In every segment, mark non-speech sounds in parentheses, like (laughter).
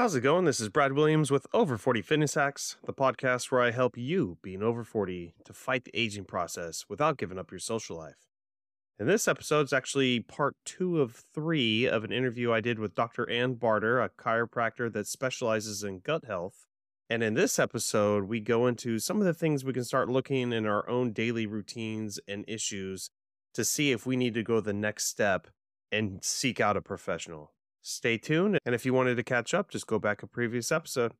How's it going? This is Brad Williams with Over 40 Fitness Hacks, the podcast where I help you, being over 40, to fight the aging process without giving up your social life. And this episode is actually part two of three of an interview I did with Dr. Ann Barter, a chiropractor that specializes in gut health. And in this episode, we go into some of the things we can start looking in our own daily routines and issues to see if we need to go the next step and seek out a professional stay tuned. And if you wanted to catch up, just go back a previous episode.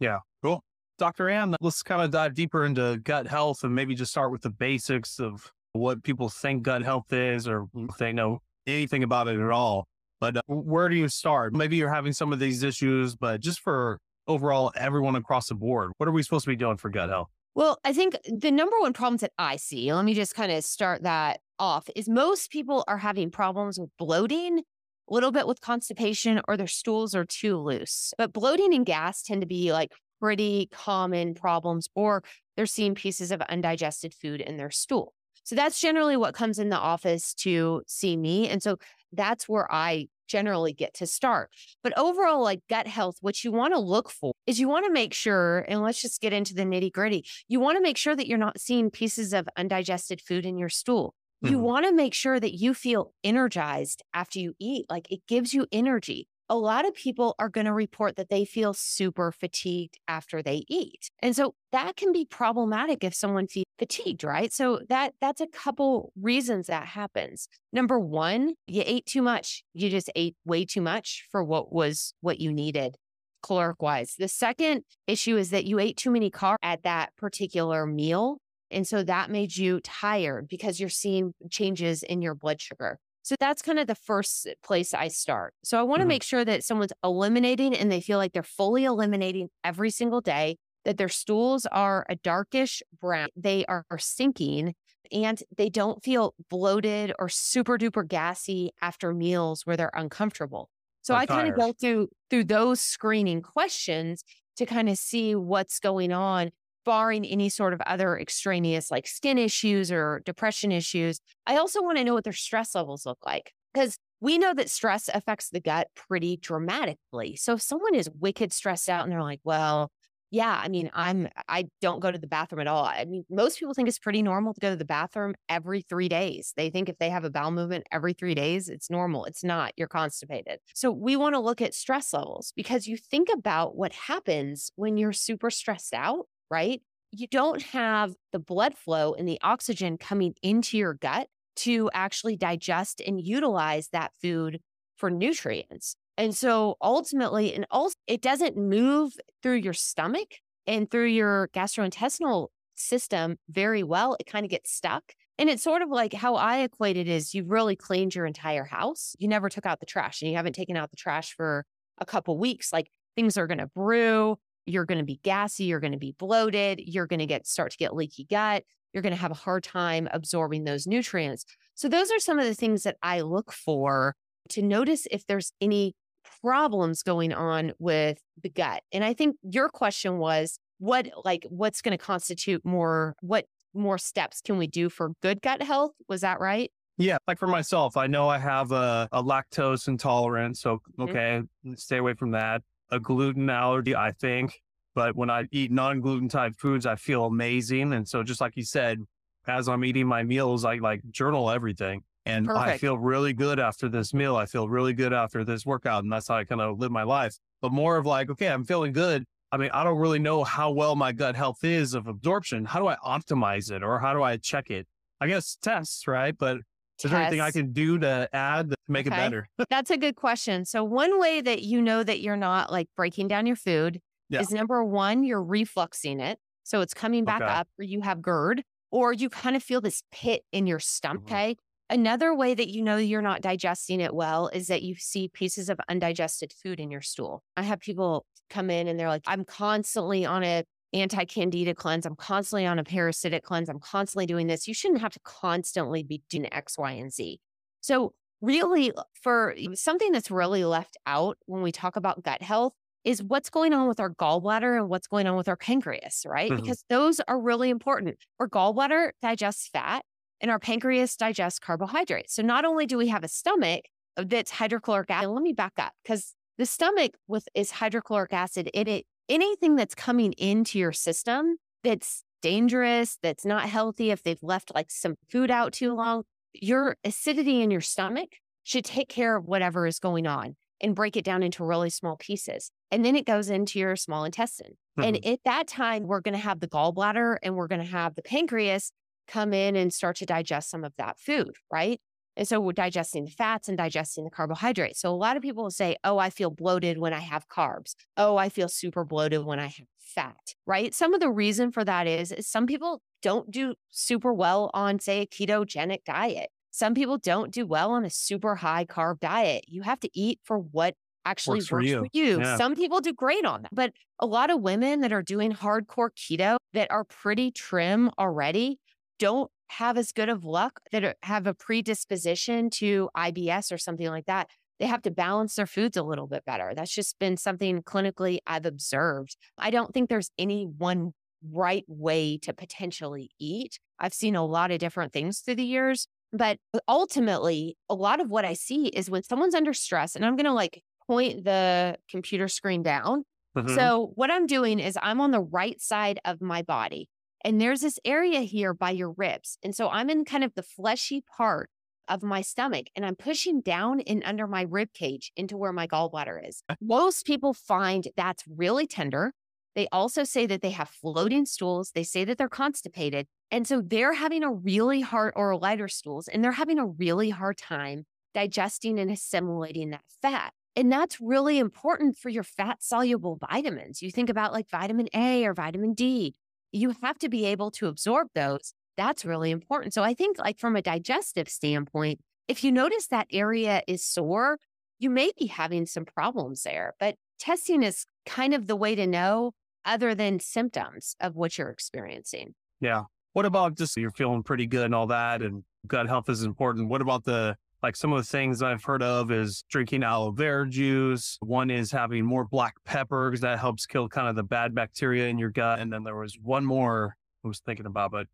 Yeah, cool. Dr. Ann, let's kind of dive deeper into gut health and maybe just start with the basics of what people think gut health is or if they know anything about it at all. But uh, where do you start? Maybe you're having some of these issues, but just for overall everyone across the board, what are we supposed to be doing for gut health? Well, I think the number one problems that I see, let me just kind of start that off, is most people are having problems with bloating a little bit with constipation or their stools are too loose. But bloating and gas tend to be like pretty common problems, or they're seeing pieces of undigested food in their stool. So that's generally what comes in the office to see me. And so that's where I generally get to start. But overall, like gut health, what you want to look for is you want to make sure, and let's just get into the nitty gritty, you want to make sure that you're not seeing pieces of undigested food in your stool. You Mhm. want to make sure that you feel energized after you eat. Like it gives you energy. A lot of people are going to report that they feel super fatigued after they eat. And so that can be problematic if someone feels fatigued, right? So that that's a couple reasons that happens. Number 1, you ate too much. You just ate way too much for what was what you needed caloric wise. The second issue is that you ate too many carbs at that particular meal and so that made you tired because you're seeing changes in your blood sugar. So that's kind of the first place I start. So I want to Mhm. make sure that someone's eliminating and they feel like they're fully eliminating every single day, that their stools are a darkish brown, they are, are sinking, and they don't feel bloated or super duper gassy after meals where they're uncomfortable. So Or I kind of go through through those screening questions to kind of see what's going on barring any sort of other extraneous like skin issues or depression issues. I also want to know what their stress levels look like because we know that stress affects the gut pretty dramatically. So if someone is wicked stressed out and they're like, well, yeah, I mean, I'm I don't go to the bathroom at all. I mean, most people think it's pretty normal to go to the bathroom every 3 days. They think if they have a bowel movement every 3 days, it's normal. It's not. You're constipated. So we want to look at stress levels because you think about what happens when you're super stressed out right? You don't have the blood flow and the oxygen coming into your gut to actually digest and utilize that food for nutrients. And so ultimately, and also it doesn't move through your stomach and through your gastrointestinal system very well. It kind of gets stuck. And it's sort of like how I equate it is you've really cleaned your entire house. You never took out the trash and you haven't taken out the trash for a couple weeks. Like things are going to brew, you're going to be gassy, you're going to be bloated, you're going to get start to get leaky gut, you're going to have a hard time absorbing those nutrients. So those are some of the things that I look for to notice if there's any problems going on with the gut. And I think your question was what like what's going to constitute more what more steps can we do for good gut health? Was that right? Yeah, like for myself, I know I have a, a lactose intolerance. So, Mhm. okay, stay away from that. A gluten allergy, I think. But when I eat non gluten type foods, I feel amazing. And so, just like you said, as I'm eating my meals, I like journal everything. And I feel really good after this meal. I feel really good after this workout. And that's how I kind of live my life. But more of like, okay, I'm feeling good. I mean, I don't really know how well my gut health is of absorption. How do I optimize it or how do I check it? I guess tests, right? But is there anything I can do to add to make Okay. it better? (laughs) That's a good question. So, one way that you know that you're not like breaking down your food Yeah. is number one, you're refluxing it. So, it's coming back Okay. up, or you have GERD, or you kind of feel this pit in your stomach. Mhm. Okay. Another way that you know you're not digesting it well is that you see pieces of undigested food in your stool. I have people come in and they're like, I'm constantly on a anti candida cleanse. I'm constantly on a parasitic cleanse. I'm constantly doing this. You shouldn't have to constantly be doing X, Y, and Z. So, really, for something that's really left out when we talk about gut health is what's going on with our gallbladder and what's going on with our pancreas, right? Mhm. Because those are really important. Our gallbladder digests fat and our pancreas digests carbohydrates. So, not only do we have a stomach that's hydrochloric acid, let me back up because the stomach with is hydrochloric acid. It, it anything that's coming into your system that's dangerous, that's not healthy, if they've left like some food out too long, your acidity in your stomach should take care of whatever is going on and break it down into really small pieces. And then it goes into your small intestine. Mm-hmm. And at that time, we're going to have the gallbladder and we're going to have the pancreas come in and start to digest some of that food, right? And so we're digesting the fats and digesting the carbohydrates. So a lot of people will say, Oh, I feel bloated when I have carbs. Oh, I feel super bloated when I have fat, right? Some of the reason for that is, is some people don't do super well on, say, a ketogenic diet. Some people don't do well on a super high carb diet. You have to eat for what actually works, works for you. For you. Yeah. Some people do great on that. But a lot of women that are doing hardcore keto that are pretty trim already don't have as good of luck that have a predisposition to IBS or something like that. They have to balance their foods a little bit better. That's just been something clinically I've observed. I don't think there's any one right way to potentially eat. I've seen a lot of different things through the years, but ultimately, a lot of what I see is when someone's under stress, and I'm going to like point the computer screen down. Mm-hmm. So, what I'm doing is I'm on the right side of my body, and there's this area here by your ribs. And so I'm in kind of the fleshy part of my stomach and I'm pushing down and under my rib cage into where my gallbladder is. (laughs) Most people find that's really tender. They also say that they have floating stools. They say that they're constipated. And so they're having a really hard, or lighter stools, and they're having a really hard time digesting and assimilating that fat. And that's really important for your fat soluble vitamins. You think about like vitamin A or vitamin D. You have to be able to absorb those. That's really important. So I think, like, from a digestive standpoint, if you notice that area is sore, you may be having some problems there. But testing is kind of the way to know other than symptoms of what you're experiencing. Yeah. What about just you're feeling pretty good and all that, and gut health is important? What about the like some of the things I've heard of is drinking aloe vera juice. One is having more black pepper because that helps kill kind of the bad bacteria in your gut. And then there was one more I was thinking about, but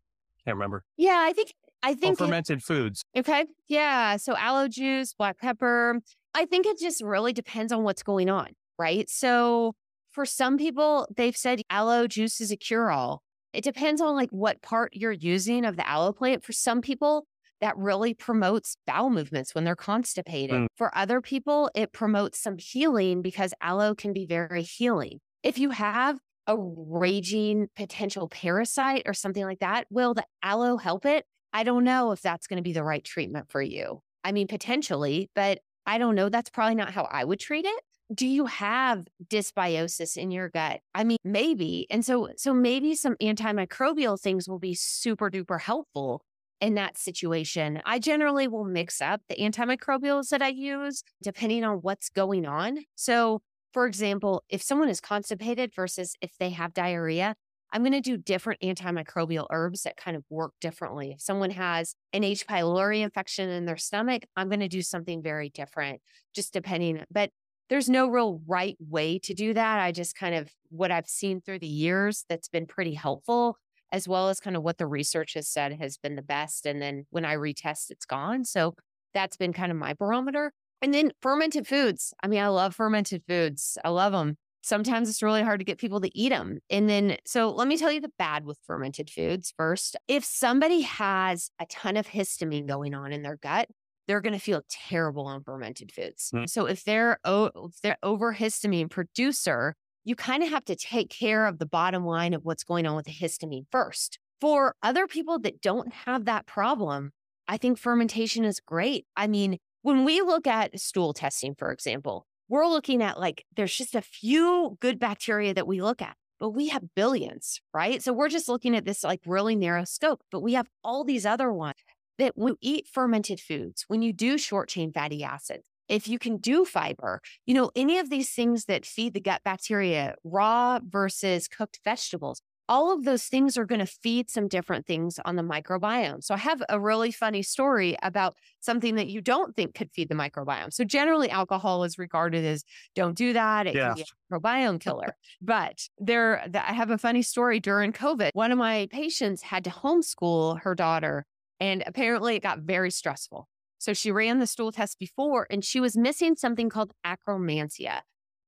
can't remember. Yeah, I think I oh, think oh, fermented it, foods. Okay. Yeah. So aloe juice, black pepper. I think it just really depends on what's going on, right? So for some people, they've said aloe juice is a cure all. It depends on like what part you're using of the aloe plant. For some people, that really promotes bowel movements when they're constipated. Mm. For other people, it promotes some healing because aloe can be very healing. If you have a raging potential parasite or something like that, will the aloe help it? I don't know if that's going to be the right treatment for you. I mean, potentially, but I don't know. That's probably not how I would treat it do you have dysbiosis in your gut? I mean, maybe. And so, so maybe some antimicrobial things will be super duper helpful in that situation. I generally will mix up the antimicrobials that I use depending on what's going on. So, for example, if someone is constipated versus if they have diarrhea, I'm going to do different antimicrobial herbs that kind of work differently. If someone has an H. pylori infection in their stomach, I'm going to do something very different, just depending. But there's no real right way to do that. I just kind of what I've seen through the years that's been pretty helpful, as well as kind of what the research has said has been the best. And then when I retest, it's gone. So that's been kind of my barometer. And then fermented foods. I mean, I love fermented foods. I love them. Sometimes it's really hard to get people to eat them. And then, so let me tell you the bad with fermented foods first. If somebody has a ton of histamine going on in their gut, they're going to feel terrible on fermented foods. Mm. So if they're if they're over histamine producer, you kind of have to take care of the bottom line of what's going on with the histamine first. For other people that don't have that problem, I think fermentation is great. I mean, when we look at stool testing, for example, we're looking at like there's just a few good bacteria that we look at, but we have billions, right? So we're just looking at this like really narrow scope, but we have all these other ones that when you eat fermented foods, when you do short chain fatty acids, if you can do fiber, you know, any of these things that feed the gut bacteria, raw versus cooked vegetables, all of those things are going to feed some different things on the microbiome. So I have a really funny story about something that you don't think could feed the microbiome. So generally alcohol is regarded as don't do that. It can be a microbiome killer. but there I have a funny story during COVID. One of my patients had to homeschool her daughter and apparently it got very stressful. So she ran the stool test before and she was missing something called akkermansia.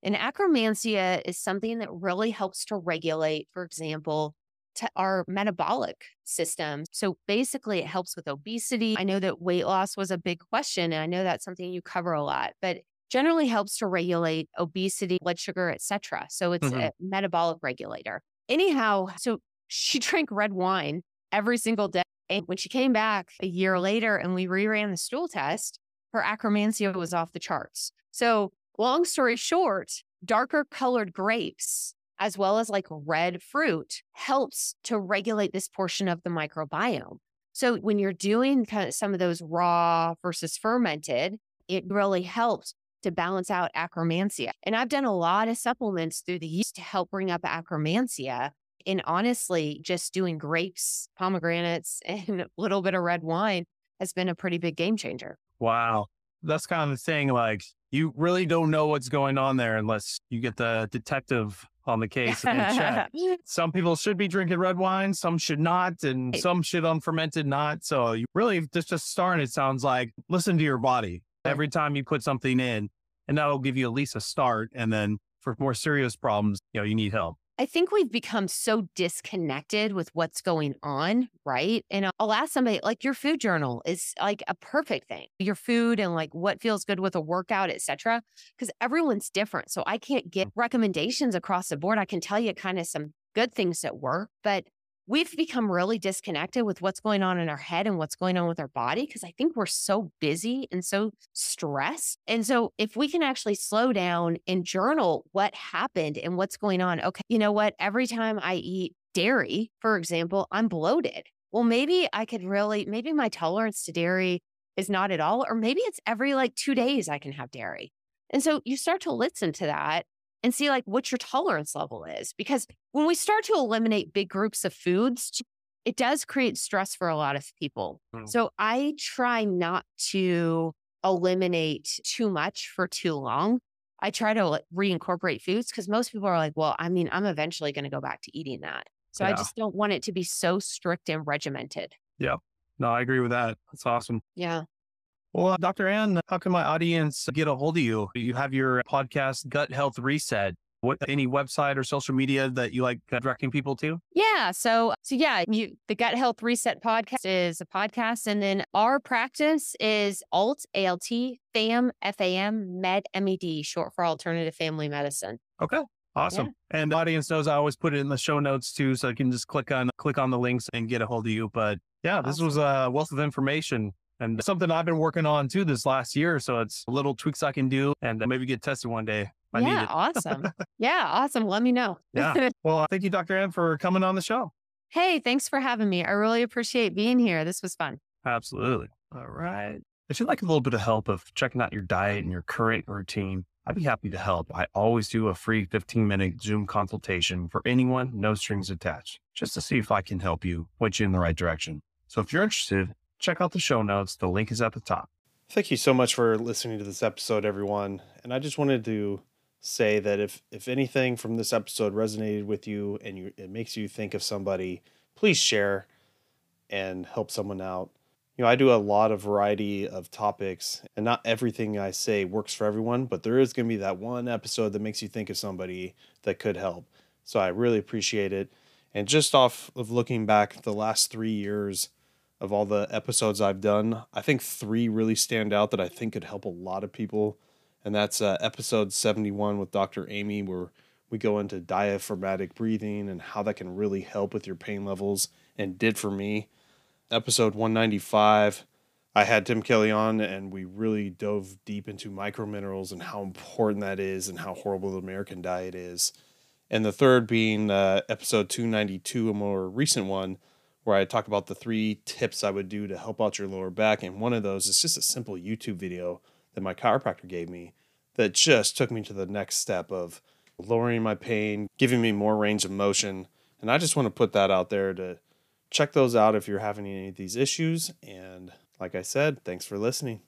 And akkermansia is something that really helps to regulate, for example, to our metabolic system. So basically, it helps with obesity. I know that weight loss was a big question, and I know that's something you cover a lot, but generally helps to regulate obesity, blood sugar, etc. So it's Mhm. a metabolic regulator. Anyhow, so she (laughs) drank red wine every single day. And when she came back a year later and we reran the stool test, her akkermansia was off the charts. So, long story short, darker colored grapes as well as like red fruit helps to regulate this portion of the microbiome. So when you're doing kind of some of those raw versus fermented, it really helps to balance out akkermansia. And I've done a lot of supplements through the years to help bring up akkermansia. And honestly, just doing grapes, pomegranates, (laughs) and a little bit of red wine has been a pretty big game changer. Wow. That's kind of the thing. Like, you really don't know what's going on there unless you get the detective on the (laughs) case and check. Some people should be drinking red wine, some should not, and some should unfermented not. So you really just just starting, it sounds like listen to your body every time you put something in, and that'll give you at least a start. And then for more serious problems, you know, you need help. I think we've become so disconnected with what's going on, right? And I'll ask somebody like your food journal is like a perfect thing. Your food and like what feels good with a workout, etc. because everyone's different. So I can't get mm. recommendations across the board. I can tell you kind of some good things that work, but we've become really disconnected with what's going on in our head and what's going on with our body because I think we're so busy and so stressed. And so if we can actually slow down and journal what happened and what's going on, okay, you know what? Every time I eat dairy, for example, I'm bloated. Well, maybe I could really, maybe my tolerance to dairy is not at all, or maybe it's every like two days I can have dairy. And so you start to listen to that and see like what your tolerance level is. Because when we start to eliminate big groups of foods, it does create stress for a lot of people. Mm. So I try not to eliminate too much for too long. I try to like, reincorporate foods because most people are like, well, I mean, I'm eventually going to go back to eating that. So I just don't want it to be so strict and regimented. Yeah. No, I agree with that. That's awesome. Yeah. Well, Dr. Ann, how can my audience get a hold of you? You have your podcast, Gut Health Reset. What any website or social media that you like uh, directing people to? Yeah. So, so yeah, you, the Gut Health Reset podcast is a podcast. And then our practice is ALT, ALT, FAM, FAM, MED, MED, short for Alternative Family Medicine. Okay. Awesome. And the audience knows I always put it in the show notes too, so you can just click on click on the links and get a hold of you. But yeah, this was a wealth of information and something I've been working on too this last year. So it's little tweaks I can do and maybe get tested one day. I yeah. Awesome. (laughs) yeah. Awesome. Let me know. Yeah. (laughs) Well, thank you, Dr. Ann, for coming on the show. hey, thanks for having me. I really appreciate being here. This was fun. Absolutely. All right. If you'd like a little bit of help of checking out your diet and your current routine, I'd be happy to help. I always do a free 15 minute Zoom consultation for anyone, no strings attached, just to see if I can help you, point you in the right direction. So if you're interested, check out the show notes. The link is at the top. Thank you so much for listening to this episode, everyone. And I just wanted to say that if if anything from this episode resonated with you and you it makes you think of somebody, please share and help someone out. You know, I do a lot of variety of topics, and not everything I say works for everyone, but there is going to be that one episode that makes you think of somebody that could help. So I really appreciate it. And just off of looking back the last three years, of all the episodes I've done, I think three really stand out that I think could help a lot of people. And that's uh, episode 71 with Dr. Amy, where we go into diaphragmatic breathing and how that can really help with your pain levels and did for me. Episode 195, I had Tim Kelly on and we really dove deep into microminerals and how important that is and how horrible the American diet is. And the third being uh, episode 292, a more recent one, where I talk about the three tips I would do to help out your lower back. And one of those is just a simple YouTube video that my chiropractor gave me that just took me to the next step of lowering my pain, giving me more range of motion. And I just want to put that out there to check those out if you're having any of these issues. And like I said, thanks for listening.